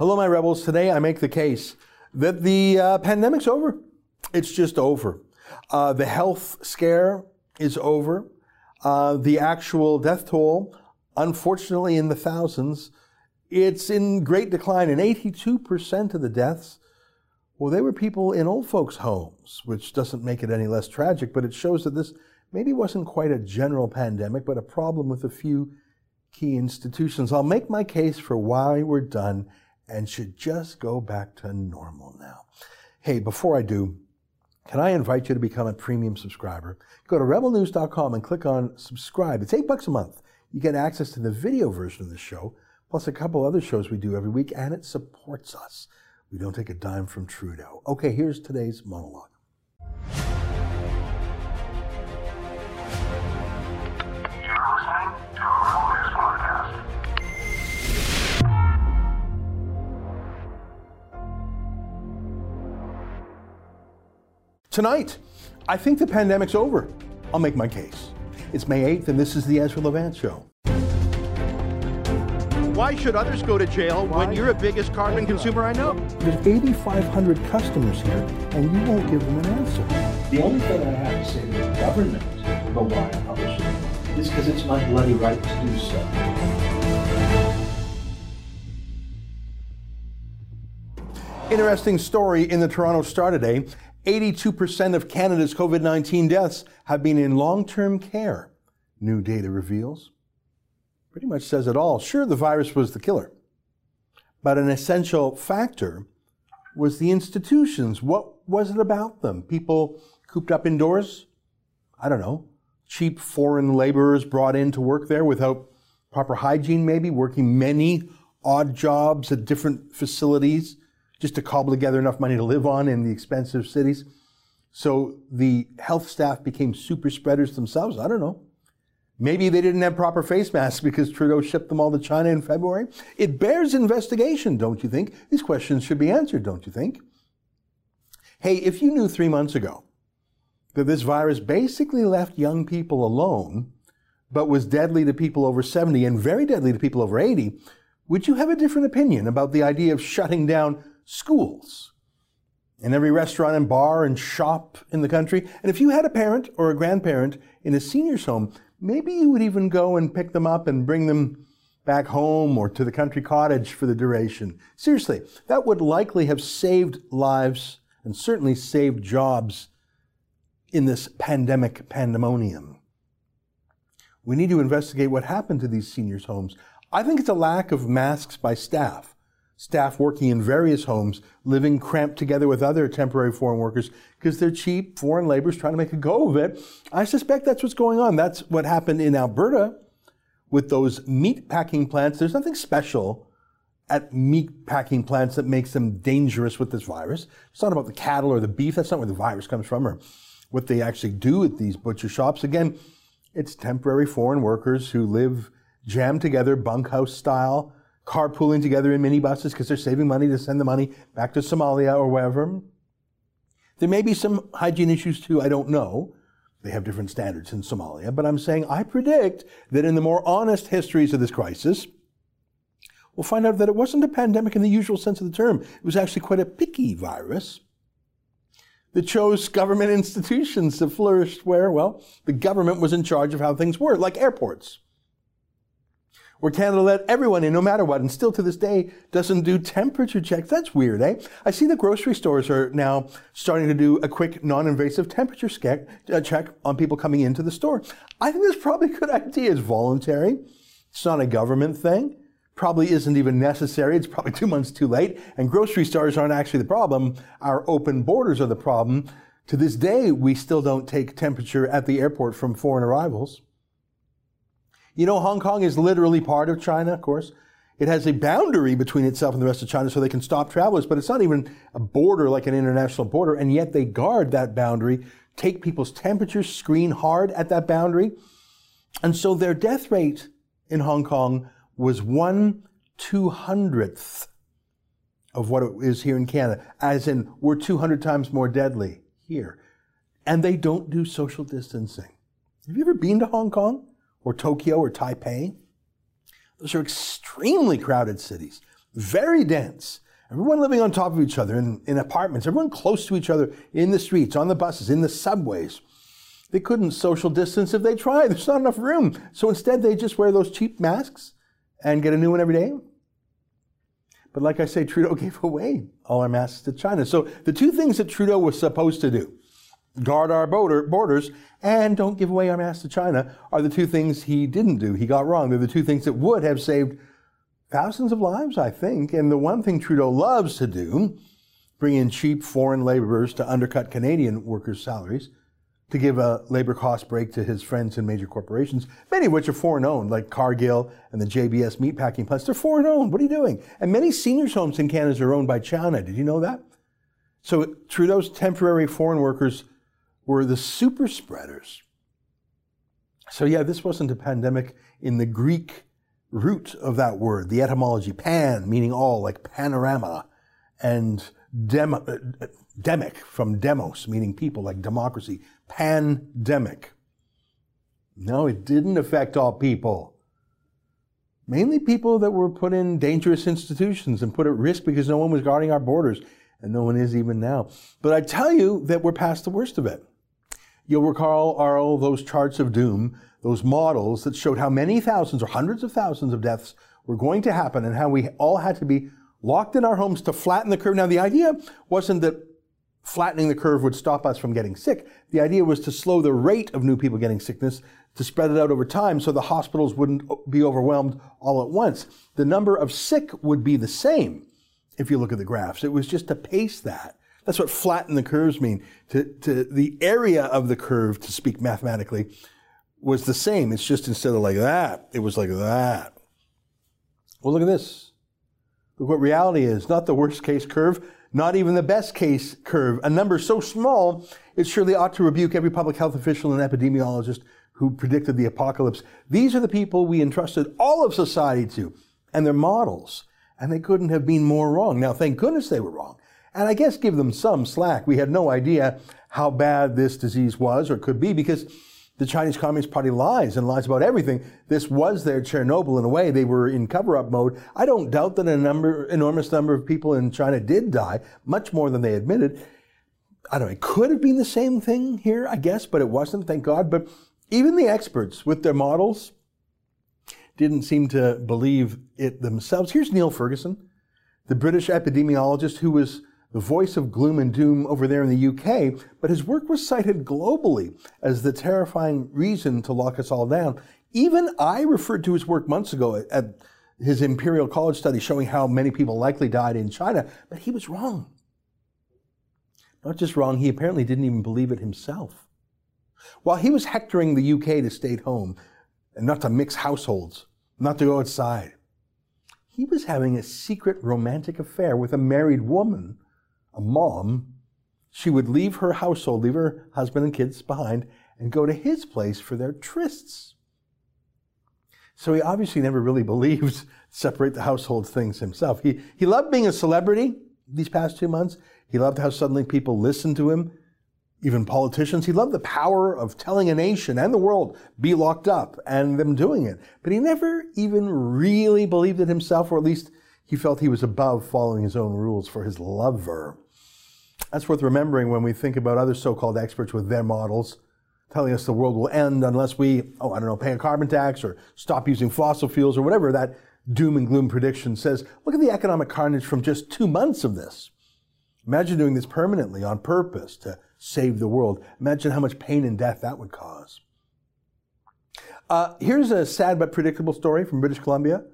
Hello, my rebels. Today I make the case that the uh, pandemic's over. It's just over. Uh, the health scare is over. Uh, the actual death toll, unfortunately, in the thousands, it's in great decline. And 82% of the deaths, well, they were people in old folks' homes, which doesn't make it any less tragic, but it shows that this maybe wasn't quite a general pandemic, but a problem with a few key institutions. I'll make my case for why we're done and should just go back to normal now. Hey, before I do, can I invite you to become a premium subscriber? Go to rebelnews.com and click on subscribe. It's eight bucks a month. You get access to the video version of the show, plus a couple other shows we do every week, and it supports us. We don't take a dime from Trudeau. Okay, here's today's monologue. Tonight, I think the pandemic's over. I'll make my case. It's May 8th, and this is the Ezra Levant Show. Why should others go to jail Why? when you're the biggest carbon consumer I know? There's 8,500 customers here, and you won't give them an answer. The only thing I have to say to the government about why I publish it is because it's my bloody right to do so. Interesting story in the Toronto Star today. 82% of Canada's COVID 19 deaths have been in long term care, new data reveals. Pretty much says it all. Sure, the virus was the killer, but an essential factor was the institutions. What was it about them? People cooped up indoors? I don't know. Cheap foreign laborers brought in to work there without proper hygiene, maybe, working many odd jobs at different facilities just to cobble together enough money to live on in the expensive cities. So the health staff became super spreaders themselves. I don't know. Maybe they didn't have proper face masks because Trudeau shipped them all to China in February. It bears investigation, don't you think? These questions should be answered, don't you think? Hey, if you knew three months ago that this virus basically left young people alone, but was deadly to people over 70 and very deadly to people over 80, would you have a different opinion about the idea of shutting down schools in every restaurant and bar and shop in the country. And if you had a parent or a grandparent in a senior's home, maybe you would even go and pick them up and bring them back home or to the country cottage for the duration. Seriously, that would likely have saved lives and certainly saved jobs in this pandemic pandemonium. We need to investigate what happened to these seniors' homes. I think it's a lack of masks by staff staff working in various homes, living cramped together with other temporary foreign workers because they're cheap foreign laborers trying to make a go of it. I suspect that's what's going on. That's what happened in Alberta with those meat packing plants. There's nothing special at meat packing plants that makes them dangerous with this virus. It's not about the cattle or the beef. That's not where the virus comes from or what they actually do at these butcher shops. Again, it's temporary foreign workers who live jammed together, bunkhouse style, carpooling together in minibuses because they're saving money to send the money back to Somalia or wherever. There may be some hygiene issues too, I don't know. They have different standards in Somalia, but I'm saying I predict that in the more honest histories of this crisis, we'll find out that it wasn't a pandemic in the usual sense of the term. It was actually quite a picky virus that chose government institutions to flourish where, well, the government was in charge of how things were, like airports where Canada let everyone in no matter what, and still to this day doesn't do temperature checks. That's weird, eh? I see the grocery stores are now starting to do a quick non-invasive temperature uh, check on people coming into the store. I think that's probably a good idea. It's voluntary. It's not a government thing. Probably isn't even necessary. It's probably two months too late. And grocery stores aren't actually the problem. Our open borders are the problem. To this day, we still don't take temperature at the airport from foreign arrivals. You know, Hong Kong is literally part of China, of course. It has a boundary between itself and the rest of China so they can stop travelers, but it's not even a border like an international border, and yet they guard that boundary, take people's temperatures, screen hard at that boundary. And so their death rate in Hong Kong was one two hundredth of what it is here in Canada, as in we're 200 times more deadly here. And they don't do social distancing. Have you ever been to Hong Kong? Or Tokyo or Taipei. Those are extremely crowded cities. very dense. Everyone living on top of each other in, in apartments, everyone close to each other in the streets, on the buses, in the subways. They couldn't social distance if they tried. There's not enough room. So instead, they just wear those cheap masks and get a new one every day. But like I say, Trudeau gave away all our masks to China. So the two things that Trudeau was supposed to do, guard our border, borders and don't give away our masks to China, are the two things he didn't do. He got wrong. They're the two things that would have saved thousands of lives, I think. And the one thing Trudeau loves to do, bring in cheap foreign laborers to undercut Canadian workers' salaries, to give a labor cost break to his friends in major corporations, many of which are foreign owned, like Cargill and the JBS meatpacking plants. They're foreign owned. What are you doing? And many seniors' homes in Canada are owned by China. Did you know that? So Trudeau's temporary foreign workers were the super spreaders. So yeah, this wasn't a pandemic in the Greek root of that word, the etymology, pan, meaning all, like panorama, and uh, demic, from demos, meaning people, like democracy, pandemic. No, it didn't affect all people. Mainly people that were put in dangerous institutions and put at risk because no one was guarding our borders, and no one is even now. But I tell you that we're past the worst of it. You'll recall, all those charts of doom those models that showed how many thousands or hundreds of thousands of deaths were going to happen and how we all had to be locked in our homes to flatten the curve. Now, the idea wasn't that flattening the curve would stop us from getting sick. The idea was to slow the rate of new people getting sickness, to spread it out over time so the hospitals wouldn't be overwhelmed all at once. The number of sick would be the same if you look at the graphs. It was just to pace that. That's what flatten the curves mean. To, to the area of the curve, to speak mathematically, was the same. It's just instead of like that, it was like that. Well, look at this. Look what reality is. Not the worst case curve, not even the best case curve. A number so small, it surely ought to rebuke every public health official and epidemiologist who predicted the apocalypse. These are the people we entrusted all of society to and their models. And they couldn't have been more wrong. Now, thank goodness they were wrong. And I guess give them some slack. We had no idea how bad this disease was or could be because the Chinese Communist Party lies and lies about everything. This was their Chernobyl in a way. They were in cover-up mode. I don't doubt that a number, enormous number of people in China did die, much more than they admitted. I don't know. It could have been the same thing here, I guess, but it wasn't, thank God. But even the experts with their models didn't seem to believe it themselves. Here's Neil Ferguson, the British epidemiologist who was the voice of gloom and doom over there in the UK, but his work was cited globally as the terrifying reason to lock us all down. Even I referred to his work months ago at his Imperial College study showing how many people likely died in China, but he was wrong. Not just wrong, he apparently didn't even believe it himself. While he was hectoring the UK to stay at home and not to mix households, not to go outside, he was having a secret romantic affair with a married woman a mom, she would leave her household, leave her husband and kids behind, and go to his place for their trysts. So he obviously never really believed separate the household things himself. He, he loved being a celebrity these past two months. He loved how suddenly people listened to him, even politicians. He loved the power of telling a nation and the world be locked up and them doing it. But he never even really believed it himself, or at least he felt he was above following his own rules for his lover. That's worth remembering when we think about other so-called experts with their models telling us the world will end unless we, oh, I don't know, pay a carbon tax or stop using fossil fuels or whatever that doom and gloom prediction says. Look at the economic carnage from just two months of this. Imagine doing this permanently on purpose to save the world. Imagine how much pain and death that would cause. Uh, here's a sad but predictable story from British Columbia.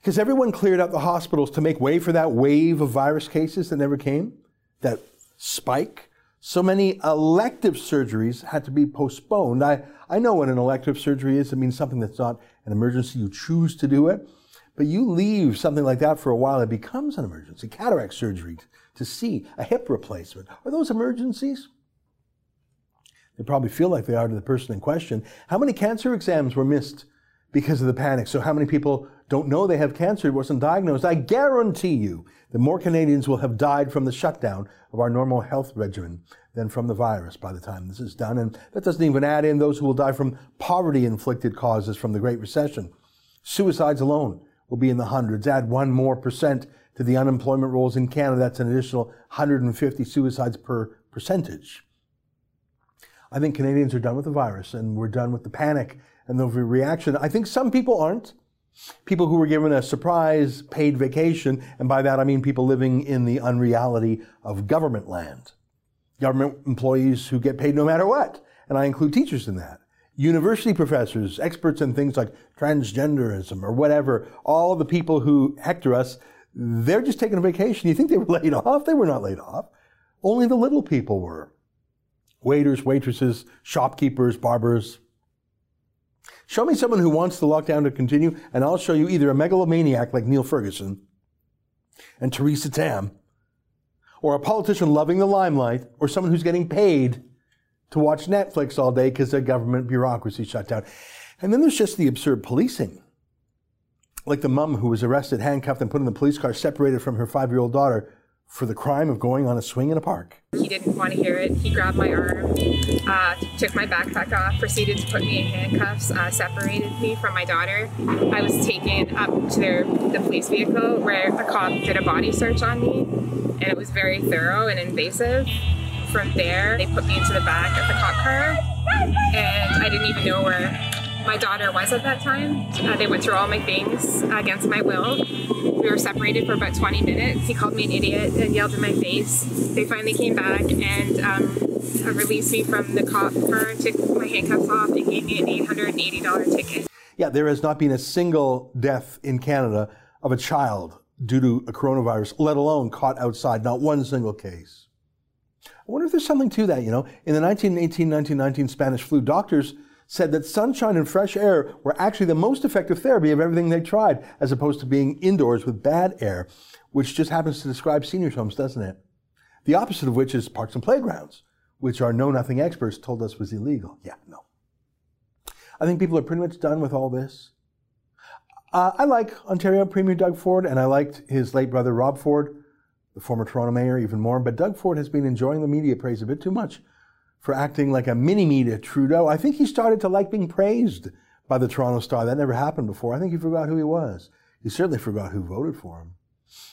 Because everyone cleared out the hospitals to make way for that wave of virus cases that never came, that spike. So many elective surgeries had to be postponed. I, I know what an elective surgery is. It means something that's not an emergency. You choose to do it. But you leave something like that for a while, it becomes an emergency. Cataract surgery to see, a hip replacement. Are those emergencies? They probably feel like they are to the person in question. How many cancer exams were missed because of the panic? So how many people don't know they have cancer, it wasn't diagnosed, I guarantee you that more Canadians will have died from the shutdown of our normal health regimen than from the virus by the time this is done. And that doesn't even add in those who will die from poverty inflicted causes from the Great Recession. Suicides alone will be in the hundreds. Add one more percent to the unemployment rolls in Canada, that's an additional 150 suicides per percentage. I think Canadians are done with the virus and we're done with the panic and the reaction. I think some people aren't. People who were given a surprise paid vacation, and by that I mean people living in the unreality of government land. Government employees who get paid no matter what, and I include teachers in that. University professors, experts in things like transgenderism or whatever, all the people who hector us, they're just taking a vacation. You think they were laid off? They were not laid off. Only the little people were. Waiters, waitresses, shopkeepers, barbers, Show me someone who wants the lockdown to continue, and I'll show you either a megalomaniac like Neil Ferguson and Theresa Tam, or a politician loving the limelight, or someone who's getting paid to watch Netflix all day because their government bureaucracy shut down. And then there's just the absurd policing. Like the mum who was arrested, handcuffed, and put in the police car, separated from her five year old daughter for the crime of going on a swing in a park. He didn't want to hear it. He grabbed my arm, uh, took my backpack off, proceeded to put me in handcuffs, uh, separated me from my daughter. I was taken up to their, the police vehicle where a cop did a body search on me, and it was very thorough and invasive. From there, they put me into the back of the cop car, and I didn't even know where my daughter was at that time. Uh, they went through all my things against my will. We were separated for about 20 minutes. He called me an idiot and yelled in my face. They finally came back and um, released me from the car, took my handcuffs off, and gave me an $880 ticket. Yeah, there has not been a single death in Canada of a child due to a coronavirus, let alone caught outside, not one single case. I wonder if there's something to that, you know. In the 1918 1919 Spanish flu, doctors said that sunshine and fresh air were actually the most effective therapy of everything they tried, as opposed to being indoors with bad air, which just happens to describe seniors' homes, doesn't it? The opposite of which is parks and playgrounds, which our know nothing experts told us was illegal. Yeah, no. I think people are pretty much done with all this. Uh, I like Ontario Premier Doug Ford, and I liked his late brother Rob Ford, the former Toronto mayor, even more. But Doug Ford has been enjoying the media praise a bit too much for acting like a mini-me to Trudeau. I think he started to like being praised by the Toronto Star. That never happened before. I think he forgot who he was. He certainly forgot who voted for him.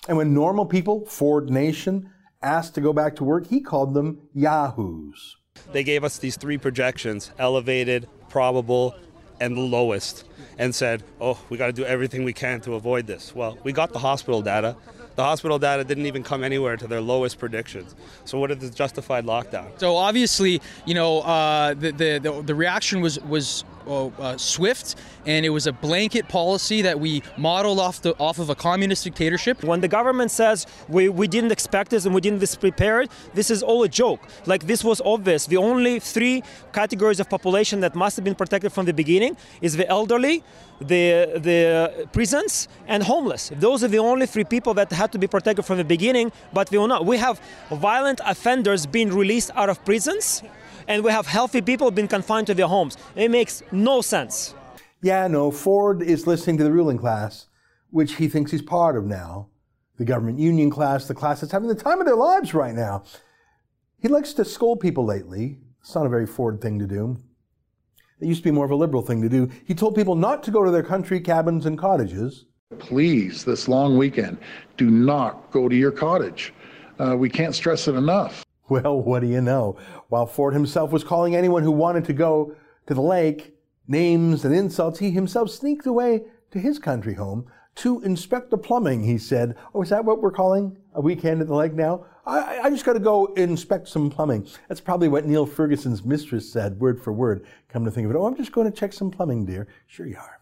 And when normal people, Ford Nation, asked to go back to work, he called them yahoos. They gave us these three projections elevated, probable, and lowest, and said, oh, we got to do everything we can to avoid this. Well, we got the hospital data. The hospital data didn't even come anywhere to their lowest predictions. So what is the justified lockdown? So obviously, you know, uh, the, the, the the reaction was was uh, swift, and it was a blanket policy that we modeled off the off of a communist dictatorship. When the government says we, we didn't expect this and we didn't prepare it, this is all a joke. Like this was obvious. The only three categories of population that must have been protected from the beginning is the elderly, the the prisons, and homeless. Those are the only three people that had to be protected from the beginning. But we will not. We have violent offenders being released out of prisons and we have healthy people being confined to their homes. It makes no sense. Yeah, no, Ford is listening to the ruling class, which he thinks he's part of now. The government union class, the class that's having the time of their lives right now. He likes to scold people lately. It's not a very Ford thing to do. It used to be more of a liberal thing to do. He told people not to go to their country cabins and cottages. Please, this long weekend, do not go to your cottage. Uh, we can't stress it enough. Well, what do you know? While Ford himself was calling anyone who wanted to go to the lake names and insults, he himself sneaked away to his country home to inspect the plumbing, he said. Oh, is that what we're calling a weekend at the lake now? I, I just got to go inspect some plumbing. That's probably what Neil Ferguson's mistress said, word for word. Come to think of it. Oh, I'm just going to check some plumbing, dear. Sure you are.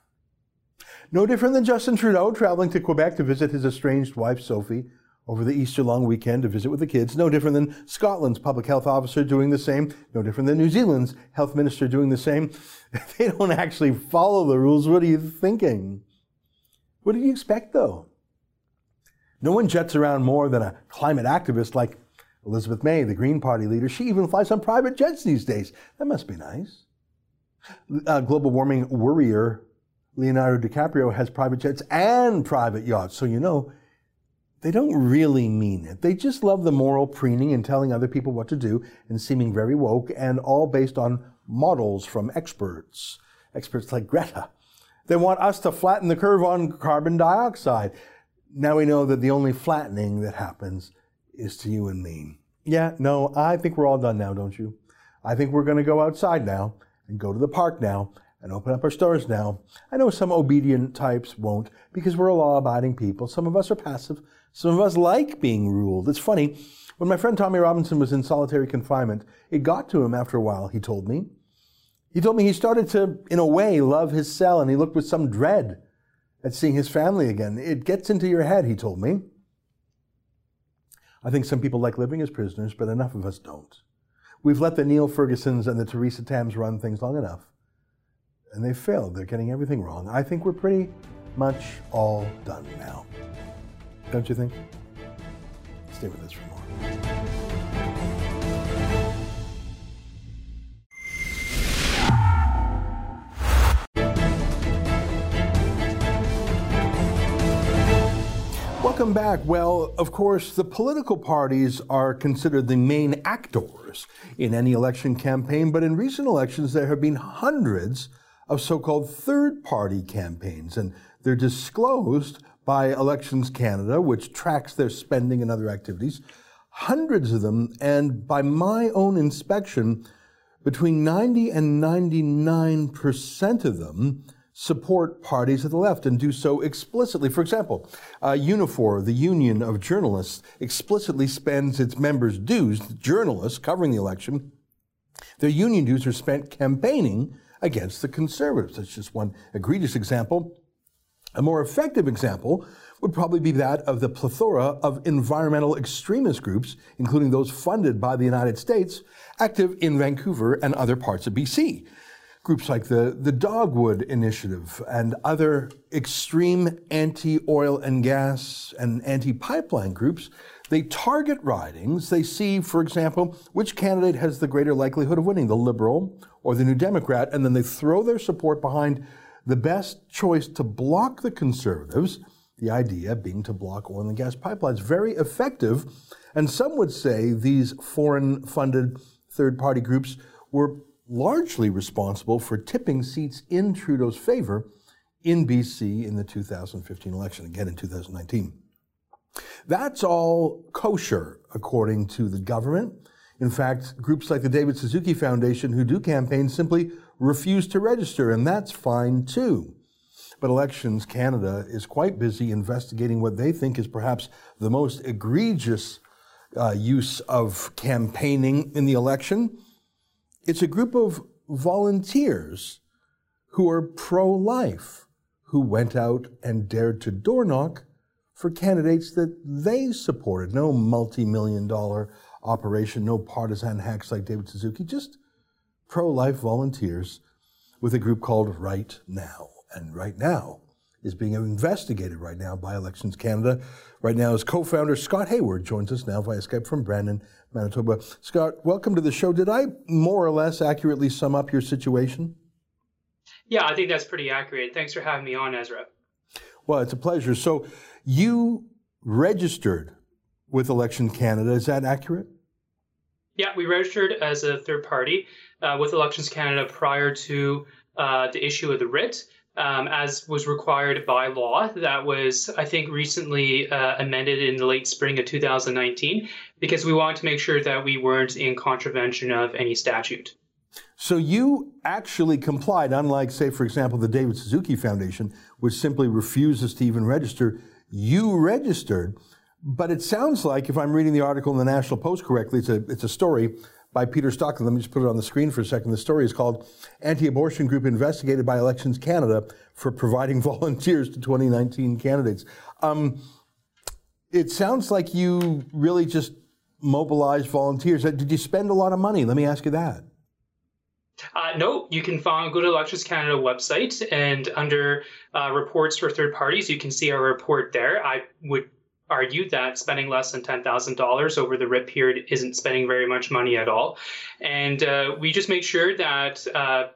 No different than Justin Trudeau traveling to Quebec to visit his estranged wife, Sophie over the Easter long weekend to visit with the kids. No different than Scotland's public health officer doing the same. No different than New Zealand's health minister doing the same. They don't actually follow the rules. What are you thinking? What do you expect, though? No one jets around more than a climate activist like Elizabeth May, the Green Party leader. She even flies on private jets these days. That must be nice. Uh, global warming worrier Leonardo DiCaprio has private jets and private yachts, so you know they don't really mean it. They just love the moral preening and telling other people what to do and seeming very woke and all based on models from experts, experts like Greta. They want us to flatten the curve on carbon dioxide. Now we know that the only flattening that happens is to you and me. Yeah, no, I think we're all done now, don't you? I think we're going to go outside now and go to the park now and open up our stores now. I know some obedient types won't because we're law abiding people. Some of us are passive. Some of us like being ruled. It's funny. When my friend Tommy Robinson was in solitary confinement, it got to him after a while, he told me. He told me he started to, in a way, love his cell and he looked with some dread at seeing his family again. It gets into your head, he told me. I think some people like living as prisoners, but enough of us don't. We've let the Neil Fergusons and the Theresa Tams run things long enough. And they've failed. They're getting everything wrong. I think we're pretty much all done now. Don't you think? Stay with us for more. Welcome back. Well, of course, the political parties are considered the main actors in any election campaign, but in recent elections, there have been hundreds of so called third party campaigns, and they're disclosed by Elections Canada, which tracks their spending and other activities. Hundreds of them, and by my own inspection, between 90 and 99% of them support parties of the left and do so explicitly. For example, uh, Unifor, the Union of Journalists, explicitly spends its members' dues, journalists covering the election, their union dues are spent campaigning against the conservatives. That's just one egregious example. A more effective example would probably be that of the plethora of environmental extremist groups, including those funded by the United States, active in Vancouver and other parts of BC. Groups like the, the Dogwood Initiative and other extreme anti oil and gas and anti pipeline groups, they target ridings. They see, for example, which candidate has the greater likelihood of winning, the Liberal or the New Democrat, and then they throw their support behind the best choice to block the Conservatives, the idea being to block oil and gas pipelines. Very effective. And some would say these foreign funded third party groups were largely responsible for tipping seats in Trudeau's favor in BC in the 2015 election, again in 2019. That's all kosher, according to the government. In fact, groups like the David Suzuki Foundation, who do campaigns, simply refuse to register, and that's fine too. But Elections Canada is quite busy investigating what they think is perhaps the most egregious uh, use of campaigning in the election. It's a group of volunteers who are pro life, who went out and dared to door knock for candidates that they supported. No multi million dollar operation, no partisan hacks like David Suzuki, just pro life volunteers with a group called Right Now. And Right Now is being investigated right now by Elections Canada. Right now, his co founder Scott Hayward joins us now via Skype from Brandon, Manitoba. Scott, welcome to the show. Did I more or less accurately sum up your situation? Yeah, I think that's pretty accurate. Thanks for having me on, Ezra. Well, it's a pleasure. So, you registered with Election Canada. Is that accurate? Yeah, we registered as a third party uh, with Elections Canada prior to uh, the issue of the writ. Um, as was required by law. That was, I think, recently uh, amended in the late spring of 2019 because we wanted to make sure that we weren't in contravention of any statute. So you actually complied, unlike, say, for example, the David Suzuki Foundation, which simply refuses to even register. You registered, but it sounds like, if I'm reading the article in the National Post correctly, it's a, it's a story by Peter Stockland. Let me just put it on the screen for a second. The story is called Anti-Abortion Group Investigated by Elections Canada for Providing Volunteers to 2019 Candidates. Um, it sounds like you really just mobilized volunteers. Did you spend a lot of money? Let me ask you that. Uh, no, you can find go to Elections Canada website and under uh, reports for third parties, you can see our report there. I would argue that spending less than $10,000 over the writ period isn't spending very much money at all. And uh, we just make sure that uh,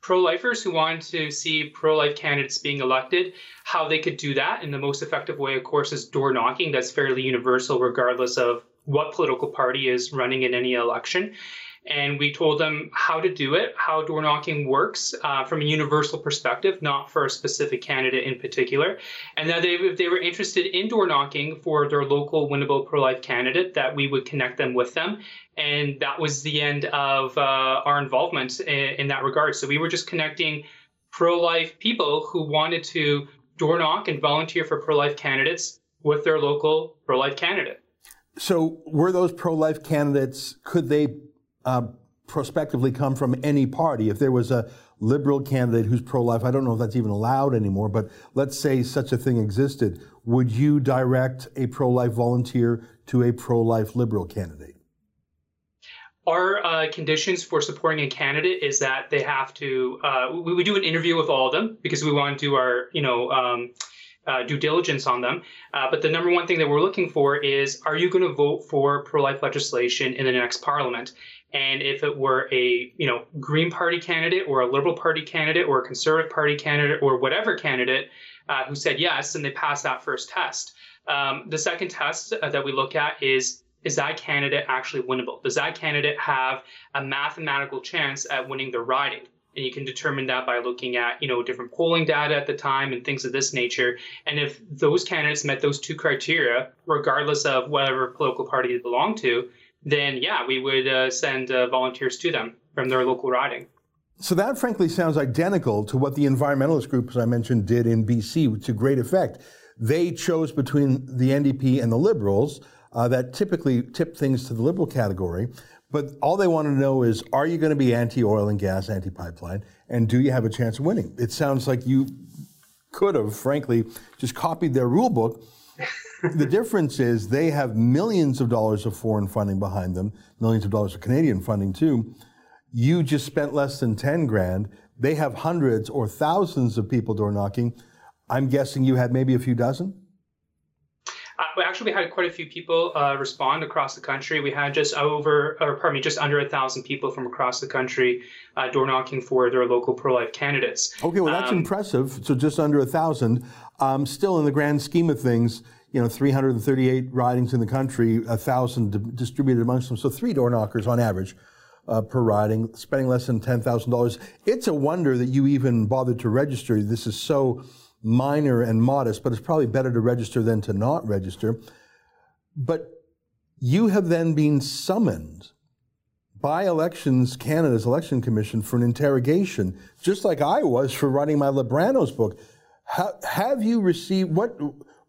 pro lifers who want to see pro life candidates being elected, how they could do that in the most effective way, of course, is door knocking. That's fairly universal, regardless of what political party is running in any election. And we told them how to do it, how door knocking works uh, from a universal perspective, not for a specific candidate in particular. And that they, if they were interested in door knocking for their local winnable pro life candidate, that we would connect them with them. And that was the end of uh, our involvement in, in that regard. So we were just connecting pro life people who wanted to door knock and volunteer for pro life candidates with their local pro life candidate. So, were those pro life candidates, could they uh, prospectively come from any party? If there was a liberal candidate who's pro life, I don't know if that's even allowed anymore, but let's say such a thing existed, would you direct a pro life volunteer to a pro life liberal candidate? Our uh, conditions for supporting a candidate is that they have to. Uh, we, we, do an interview with all of them because we want to do our, you know, um, uh, due diligence on them. Uh, but the number one thing that we're looking for is: Are you going to vote for pro-life legislation in the next Parliament? And if it were a, you know, Green Party candidate or a Liberal Party candidate or a Conservative Party candidate or whatever candidate uh, who said yes, and they passed that first test. Um, the second test uh, that we look at is is that candidate actually winnable? Does that candidate have a mathematical chance at winning the riding? And you can determine that by looking at, you know, different polling data at the time and things of this nature. And if those candidates met those two criteria, regardless of whatever political party they belong to, then yeah, we would uh, send uh, volunteers to them from their local riding. So that frankly sounds identical to what the environmentalist groups I mentioned did in BC to great effect. They chose between the NDP and the Liberals uh, that typically tip things to the liberal category. But all they want to know is, are you going to be anti-oil and gas, anti-pipeline, and do you have a chance of winning? It sounds like you could have, frankly, just copied their rule book. The difference is they have millions of dollars of foreign funding behind them, millions of dollars of Canadian funding too. You just spent less than 10 grand. They have hundreds or thousands of people door knocking. I'm guessing you had maybe a few dozen? Uh, we actually had quite a few people uh, respond across the country. We had just over, or pardon me, just under a thousand people from across the country uh, door knocking for their local pro life candidates. Okay, well that's um, impressive. So just under a thousand. Um, still, in the grand scheme of things, you know, 338 ridings in the country, a thousand di- distributed amongst them. So three door knockers on average. Uh, per riding, spending less than $10,000. It's a wonder that you even bothered to register. This is so minor and modest, but it's probably better to register than to not register. But you have then been summoned by Elections Canada's Election Commission for an interrogation, just like I was for writing my Libranos book. Have you received what?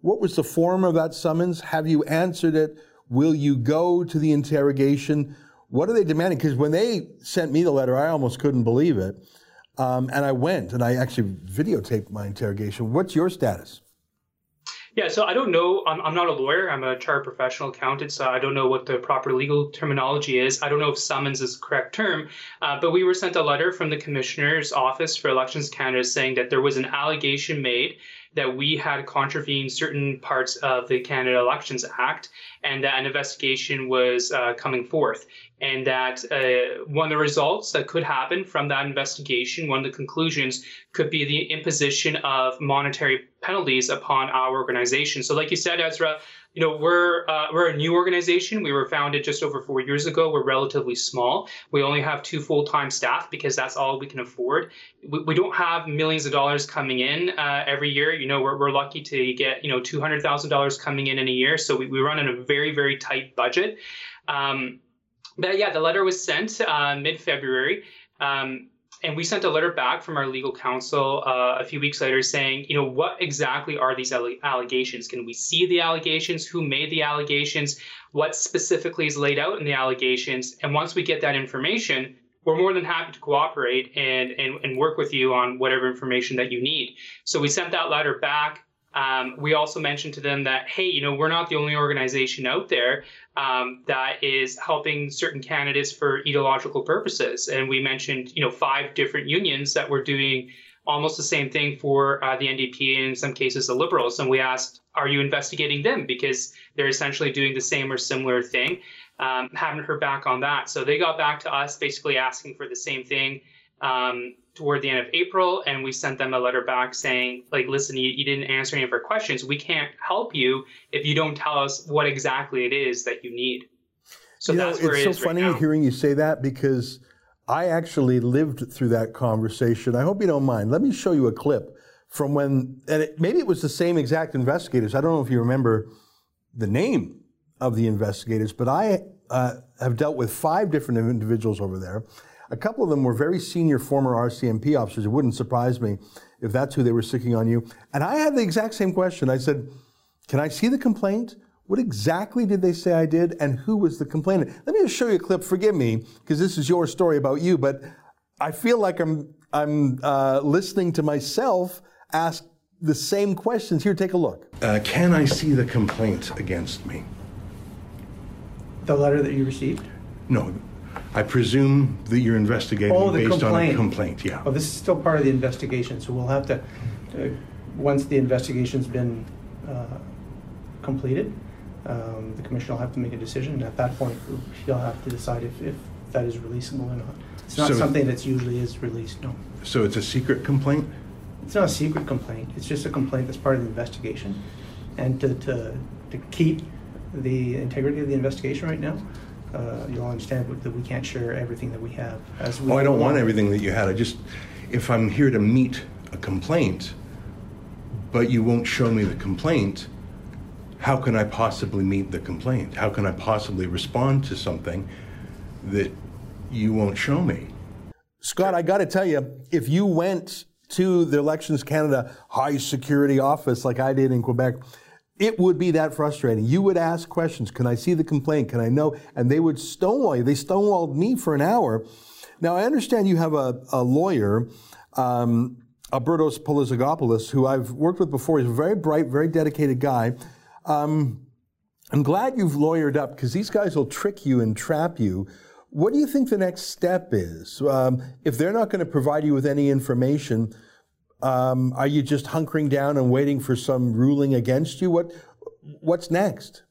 What was the form of that summons? Have you answered it? Will you go to the interrogation? What are they demanding? Because when they sent me the letter, I almost couldn't believe it. Um, and I went and I actually videotaped my interrogation. What's your status? Yeah, so I don't know. I'm, I'm not a lawyer. I'm a chartered professional accountant, so I don't know what the proper legal terminology is. I don't know if summons is the correct term, uh, but we were sent a letter from the Commissioner's Office for Elections Canada saying that there was an allegation made that we had contravened certain parts of the Canada Elections Act and that an investigation was uh, coming forth. And that uh, one of the results that could happen from that investigation, one of the conclusions, could be the imposition of monetary penalties upon our organization. So, like you said, Ezra, you know we're uh, we're a new organization. We were founded just over four years ago. We're relatively small. We only have two full time staff because that's all we can afford. We, we don't have millions of dollars coming in uh, every year. You know we're, we're lucky to get you know two hundred thousand dollars coming in in a year. So we, we run in a very very tight budget. Um, but yeah, the letter was sent uh, mid February. Um, and we sent a letter back from our legal counsel uh, a few weeks later saying, you know, what exactly are these allegations? Can we see the allegations? Who made the allegations? What specifically is laid out in the allegations? And once we get that information, we're more than happy to cooperate and, and, and work with you on whatever information that you need. So we sent that letter back. Um, we also mentioned to them that, hey, you know, we're not the only organization out there um, that is helping certain candidates for ideological purposes. And we mentioned, you know, five different unions that were doing almost the same thing for uh, the NDP and in some cases the Liberals. And we asked, are you investigating them? Because they're essentially doing the same or similar thing. Um, haven't heard back on that. So they got back to us basically asking for the same thing. Um, toward the end of April, and we sent them a letter back saying, like, listen, you, you didn't answer any of our questions. We can't help you if you don't tell us what exactly it is that you need. So you that's know, where it's it so is funny right now. hearing you say that because I actually lived through that conversation. I hope you don't mind. Let me show you a clip from when, and it, maybe it was the same exact investigators. I don't know if you remember the name of the investigators, but I uh, have dealt with five different individuals over there. A couple of them were very senior former RCMP officers. It wouldn't surprise me if that's who they were sticking on you. And I had the exact same question. I said, Can I see the complaint? What exactly did they say I did, and who was the complainant? Let me just show you a clip. Forgive me, because this is your story about you, but I feel like I'm I'm uh, listening to myself ask the same questions. Here, take a look. Uh, can I see the complaint against me? The letter that you received? No, I presume that you're investigating Oh, the based complaint. on a complaint. Yeah. Oh, this is still part of the investigation, so we'll have to, uh, once the investigation's been uh, completed, um, the commission will have to make a decision, and at that point, he'll have to decide if, if that is releasable or not. It's not So- something that's usually is released, no. So it's a secret complaint. It's not a secret complaint, it's just a complaint that's part of the investigation. And to, to, to keep the integrity of the investigation right now, uh, you'll understand that we can't share everything that we have as we. Oh, I don't want everything that you had. I just, if I'm here to meet a complaint, but you won't show me the complaint, how can I possibly meet the complaint? How can I possibly respond to something that you won't show me? Scott, I got to tell you, if you went to the Elections Canada high security office like I did in Quebec, it would be that frustrating. You would ask questions. Can I see the complaint? Can I know? And they would stonewall you. They stonewalled me for an hour. Now, I understand you have a, a lawyer, um, Albertos Polizogopoulos, who I've worked with before. He's a very bright, very dedicated guy. Um, I'm glad you've lawyered up because these guys will trick you and trap you. What do you think the next step is? Um, if they're not going to provide you with any information, um, are you just hunkering down and waiting for some ruling against you? What What's next?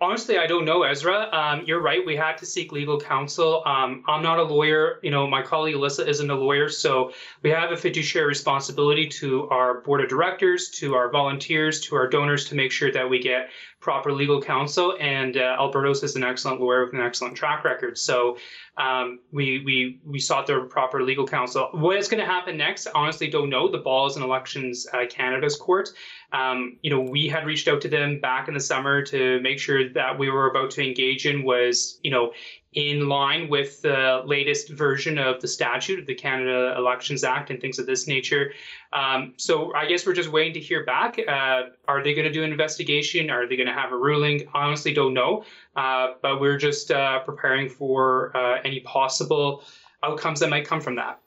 Honestly, I don't know, Ezra. Um, you're right. We had to seek legal counsel. Um, I'm not a lawyer. You know, my colleague Alyssa isn't a lawyer. So we have a fiduciary responsibility to our board of directors, to our volunteers, to our donors to make sure that we get proper legal counsel. And uh, Albertos is an excellent lawyer with an excellent track record. So um, we, we, we sought their proper legal counsel. What is going to happen next? Honestly, don't know. The ball is in Elections uh, Canada's court. Um, you know, we had reached out to them back in the summer to make sure that we were about to engage in was, you know, in line with the latest version of the statute of the Canada Elections Act and things of this nature. Um, so I guess we're just waiting to hear back. Uh, are they going to do an investigation? Are they going to have a ruling? Honestly, don't know. Uh, but we're just uh, preparing for uh, any possible outcomes that might come from that.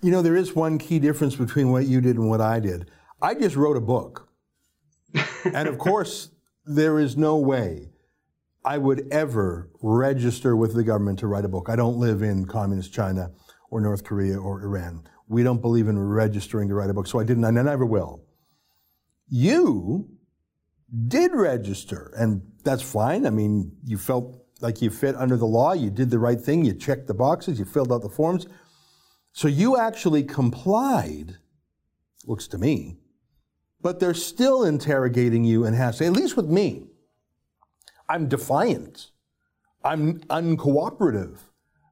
You know, there is one key difference between what you did and what I did. I just wrote a book. and of course, there is no way I would ever register with the government to write a book. I don't live in communist China or North Korea or Iran. We don't believe in registering to write a book, so I didn't, and I never will. You did register, and that's fine. I mean, you felt like you fit under the law, you did the right thing, you checked the boxes, you filled out the forms. So you actually complied, looks to me, but they're still interrogating you and has, at least with me, I'm defiant. I'm uncooperative.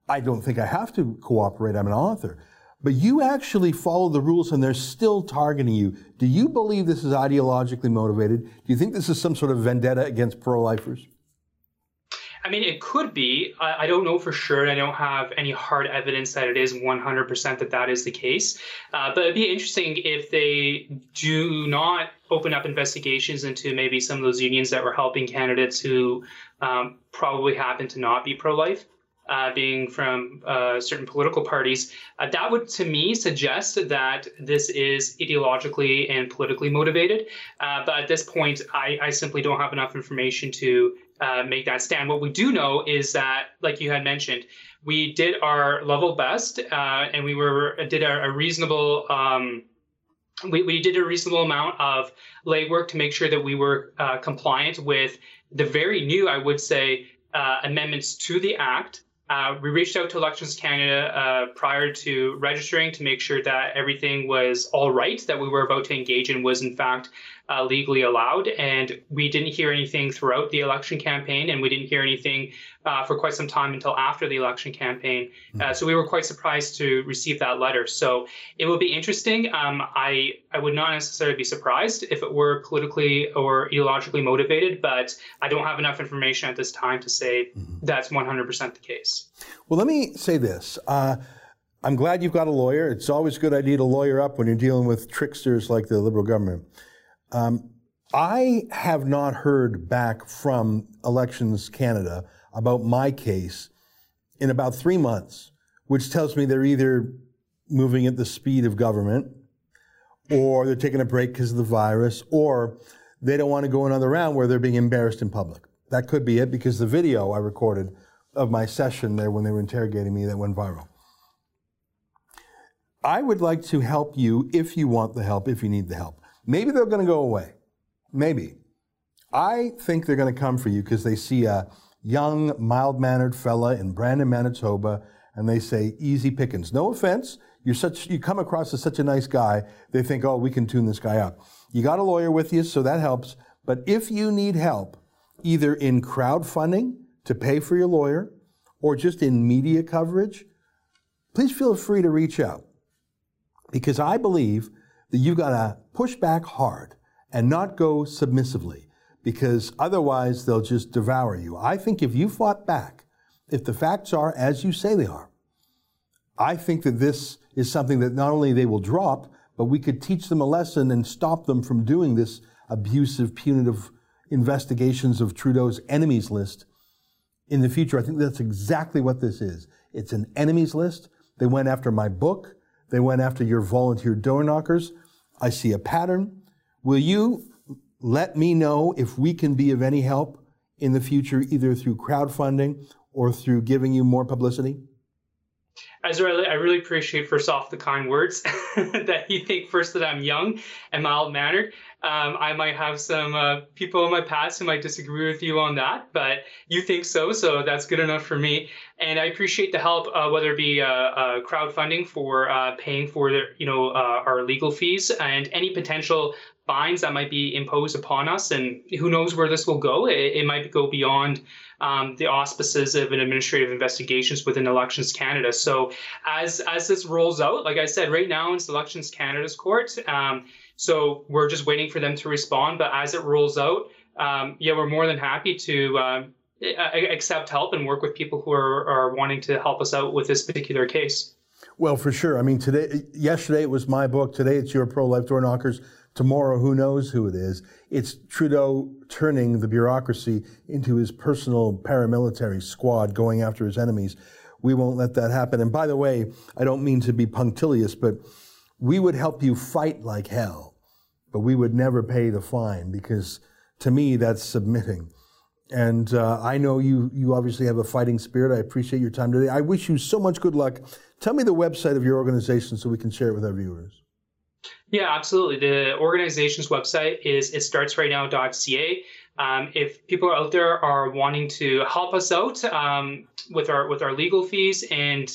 I don't think I have to cooperate. I'm an author. But you actually follow the rules and they're still targeting you. Do you believe this is ideologically motivated? Do you think this is some sort of vendetta against pro lifers? I mean, it could be. I, I don't know for sure. I don't have any hard evidence that it is 100% that that is the case. Uh, but it'd be interesting if they do not open up investigations into maybe some of those unions that were helping candidates who um, probably happen to not be pro life. Uh, being from uh, certain political parties, uh, that would to me suggest that this is ideologically and politically motivated. Uh, but at this point, I, I, simply don't have enough information to uh, make that stand. What we do know is that, like you had mentioned, we did our level best, uh, and we were did a, a reasonable. Um, we, we did a reasonable amount of legwork to make sure that we were compliant with the very new, I would say, amendments to the act uh, we reached out to Elections Canada uh, prior to registering to make sure that everything was all right, that we were about to engage in was in fact uh, legally allowed. And we didn't hear anything throughout the election campaign, and we didn't hear anything uh, for quite some time until after the election campaign. Uh, so we were quite surprised to receive that letter. So it will be interesting. Um, I I would not necessarily be surprised if it were politically or ideologically motivated, but I don't have enough information at this time to say that's 100% the case. Well, let me say this. Uh, I'm glad you've got a lawyer. It's always a good idea to lawyer up when you're dealing with tricksters like the Liberal government. Um, I have not heard back from Elections Canada about my case in about three months, which tells me they're either moving at the speed of government, or they're taking a break because of the virus, or they don't want to go another round where they're being embarrassed in public. That could be it because the video I recorded of my session there when they were interrogating me that went viral. I would like to help you if you want the help, if you need the help. Maybe they're going to go away. Maybe. I think they're going to come for you because they see a young, mild mannered fella in Brandon, Manitoba, and they say, easy pickings. No offense. You're such, you come across as such a nice guy. They think, oh, we can tune this guy up. You got a lawyer with you, so that helps. But if you need help, either in crowdfunding to pay for your lawyer or just in media coverage, please feel free to reach out because I believe that you've got to push back hard and not go submissively because otherwise they'll just devour you. I think if you fought back, if the facts are as you say they are, I think that this is something that not only they will drop, but we could teach them a lesson and stop them from doing this abusive, punitive investigations of Trudeau's enemies list in the future. I think that's exactly what this is. It's an enemies list. They went after my book. They went after your volunteer door knockers. I see a pattern. Will you let me know if we can be of any help in the future, either through crowdfunding or through giving you more publicity? Ezra, I really appreciate first off the kind words that you think first that I'm young and mild mannered. Um, I might have some uh, people in my past who might disagree with you on that, but you think so, so that's good enough for me. And I appreciate the help, uh, whether it be uh, uh crowdfunding for uh, paying for the, you know uh, our legal fees and any potential fines that might be imposed upon us. And who knows where this will go? It, it might go beyond um, the auspices of an administrative investigations within Elections Canada. So as as this rolls out, like I said, right now in Elections Canada's court. Um, so we're just waiting for them to respond. But as it rolls out, um, yeah, we're more than happy to. Um, accept help and work with people who are, are wanting to help us out with this particular case. Well, for sure. I mean, today, yesterday it was my book. Today it's your pro-life door knockers. Tomorrow, who knows who it is? It's Trudeau turning the bureaucracy into his personal paramilitary squad going after his enemies. We won't let that happen. And by the way, I don't mean to be punctilious, but we would help you fight like hell, but we would never pay the fine because to me, that's submitting. And uh, I know you, you obviously have a fighting spirit. I appreciate your time today. I wish you so much good luck. Tell me the website of your organization so we can share it with our viewers. Yeah, absolutely. The organization's website is itstartsrightnow.ca. Um, if people out there are wanting to help us out um, with our with our legal fees and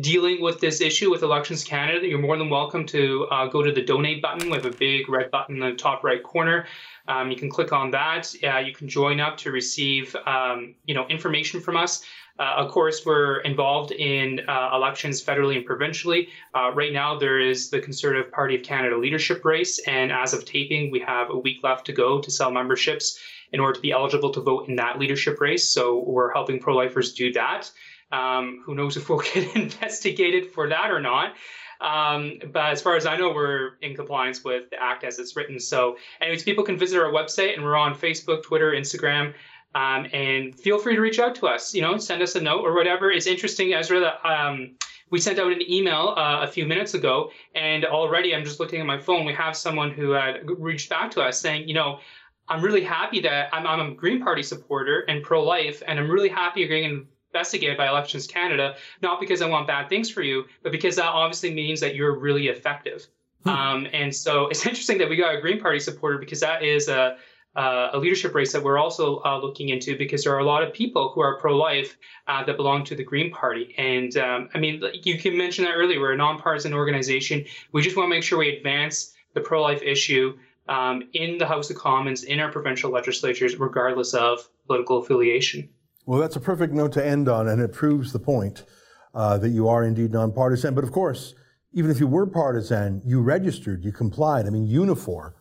dealing with this issue with Elections Canada, you're more than welcome to uh, go to the donate button. We have a big red button in the top right corner. Um, you can click on that. Uh, you can join up to receive um, you know information from us. Uh, of course, we're involved in uh, elections federally and provincially. Uh, right now, there is the Conservative Party of Canada leadership race, and as of taping, we have a week left to go to sell memberships in order to be eligible to vote in that leadership race. So we're helping pro-lifers do that. Um, who knows if we'll get investigated for that or not? Um, but as far as I know, we're in compliance with the act as it's written. So, anyways, people can visit our website, and we're on Facebook, Twitter, Instagram. Um, and feel free to reach out to us. You know, send us a note or whatever. It's interesting, Ezra. That um, we sent out an email uh, a few minutes ago, and already I'm just looking at my phone. We have someone who had reached back to us saying, you know, I'm really happy that I'm, I'm a Green Party supporter and pro-life, and I'm really happy you're getting investigated by Elections Canada, not because I want bad things for you, but because that obviously means that you're really effective. Hmm. Um, and so it's interesting that we got a Green Party supporter because that is a uh, a leadership race that we're also uh, looking into because there are a lot of people who are pro-life uh, that belong to the Green Party. And um, I mean, you can mention that earlier. We're a nonpartisan organization. We just want to make sure we advance the pro-life issue um, in the House of Commons, in our provincial legislatures, regardless of political affiliation. Well, that's a perfect note to end on, and it proves the point uh, that you are indeed nonpartisan. But of course, even if you were partisan, you registered, you complied. I mean, Unifor,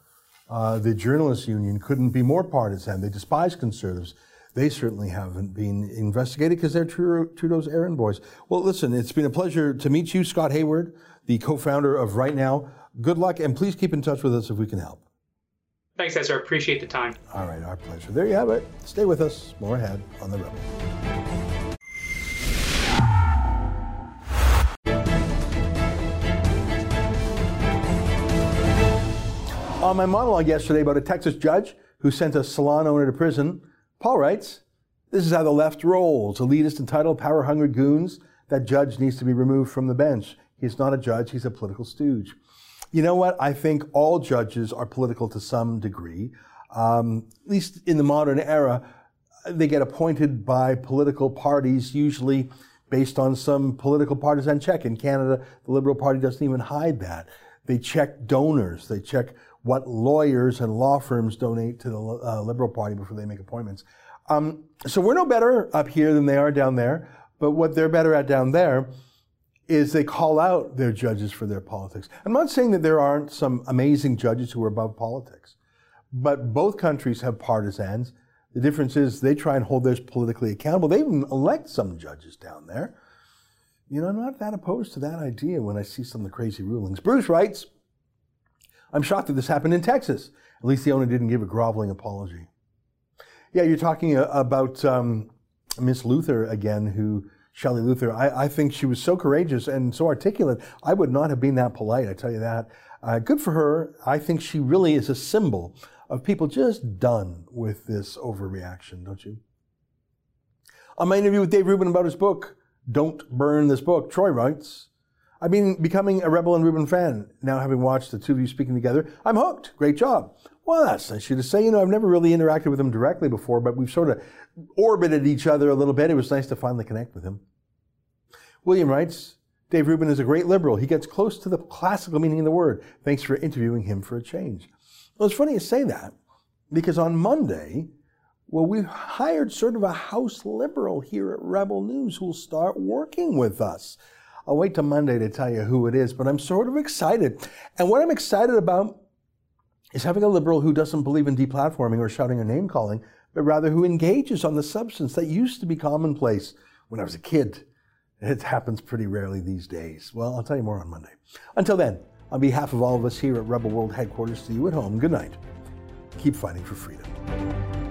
uh, the journalists union, couldn't be more partisan. They despise conservatives. They certainly haven't been investigated because they're Trudeau's errand boys. Well, listen, it's been a pleasure to meet you, Scott Hayward, the co-founder of Right Now. Good luck, and please keep in touch with us if we can help. Thanks, Ezra. Appreciate the time. All right, our pleasure. There you have it. Stay with us. More ahead on The Rebel. On my monologue yesterday about a Texas judge who sent a salon owner to prison, Paul writes, This is how the left rolls. Elitist, entitled, power hungry goons. That judge needs to be removed from the bench. He's not a judge, he's a political stooge. You know what? I think all judges are political to some degree. Um, at least in the modern era, they get appointed by political parties, usually based on some political partisan check. In Canada, the Liberal Party doesn't even hide that. They check donors. They check what lawyers and law firms donate to the uh, Liberal Party before they make appointments. Um, so we're no better up here than they are down there. But what they're better at down there is they call out their judges for their politics. I'm not saying that there aren't some amazing judges who are above politics, but both countries have partisans. The difference is they try and hold theirs politically accountable. They even elect some judges down there. You know, I'm not that opposed to that idea when I see some of the crazy rulings. Bruce writes, I'm shocked that this happened in Texas. At least the owner didn't give a groveling apology. Yeah, you're talking uh, about um, Miss Luther again, who Shelley Luther. I, I, think she was so courageous and so articulate. I would not have been that polite, I tell you that. Uh, good for her. I think she really is a symbol of people just done with this overreaction, don't you? On my interview with Dave Rubin about his book, Don't Burn This Book, Troy writes, I've been becoming a Rebel and Rubin fan, now having watched the two of you speaking together. I'm hooked. Great job. Well, that's nice to say. You know, I've never really interacted with him directly before, but we've sort of orbited each other a little bit. It was nice to finally connect with him. William writes, Dave Rubin is a great liberal. He gets close to the classical meaning of the word. Thanks for interviewing him for a change. Well, it's funny you say that because on Monday, well, we hired sort of a house liberal here at Rebel News who will start working with us. I'll wait till Monday to tell you who it is, but I'm sort of excited. And what I'm excited about is having a liberal who doesn't believe in deplatforming or shouting or name calling, but rather who engages on the substance that used to be commonplace when I was a kid. It happens pretty rarely these days. Well, I'll tell you more on Monday. Until then, on behalf of all of us here at Rebel World Headquarters, to you at home, good night. Keep fighting for freedom.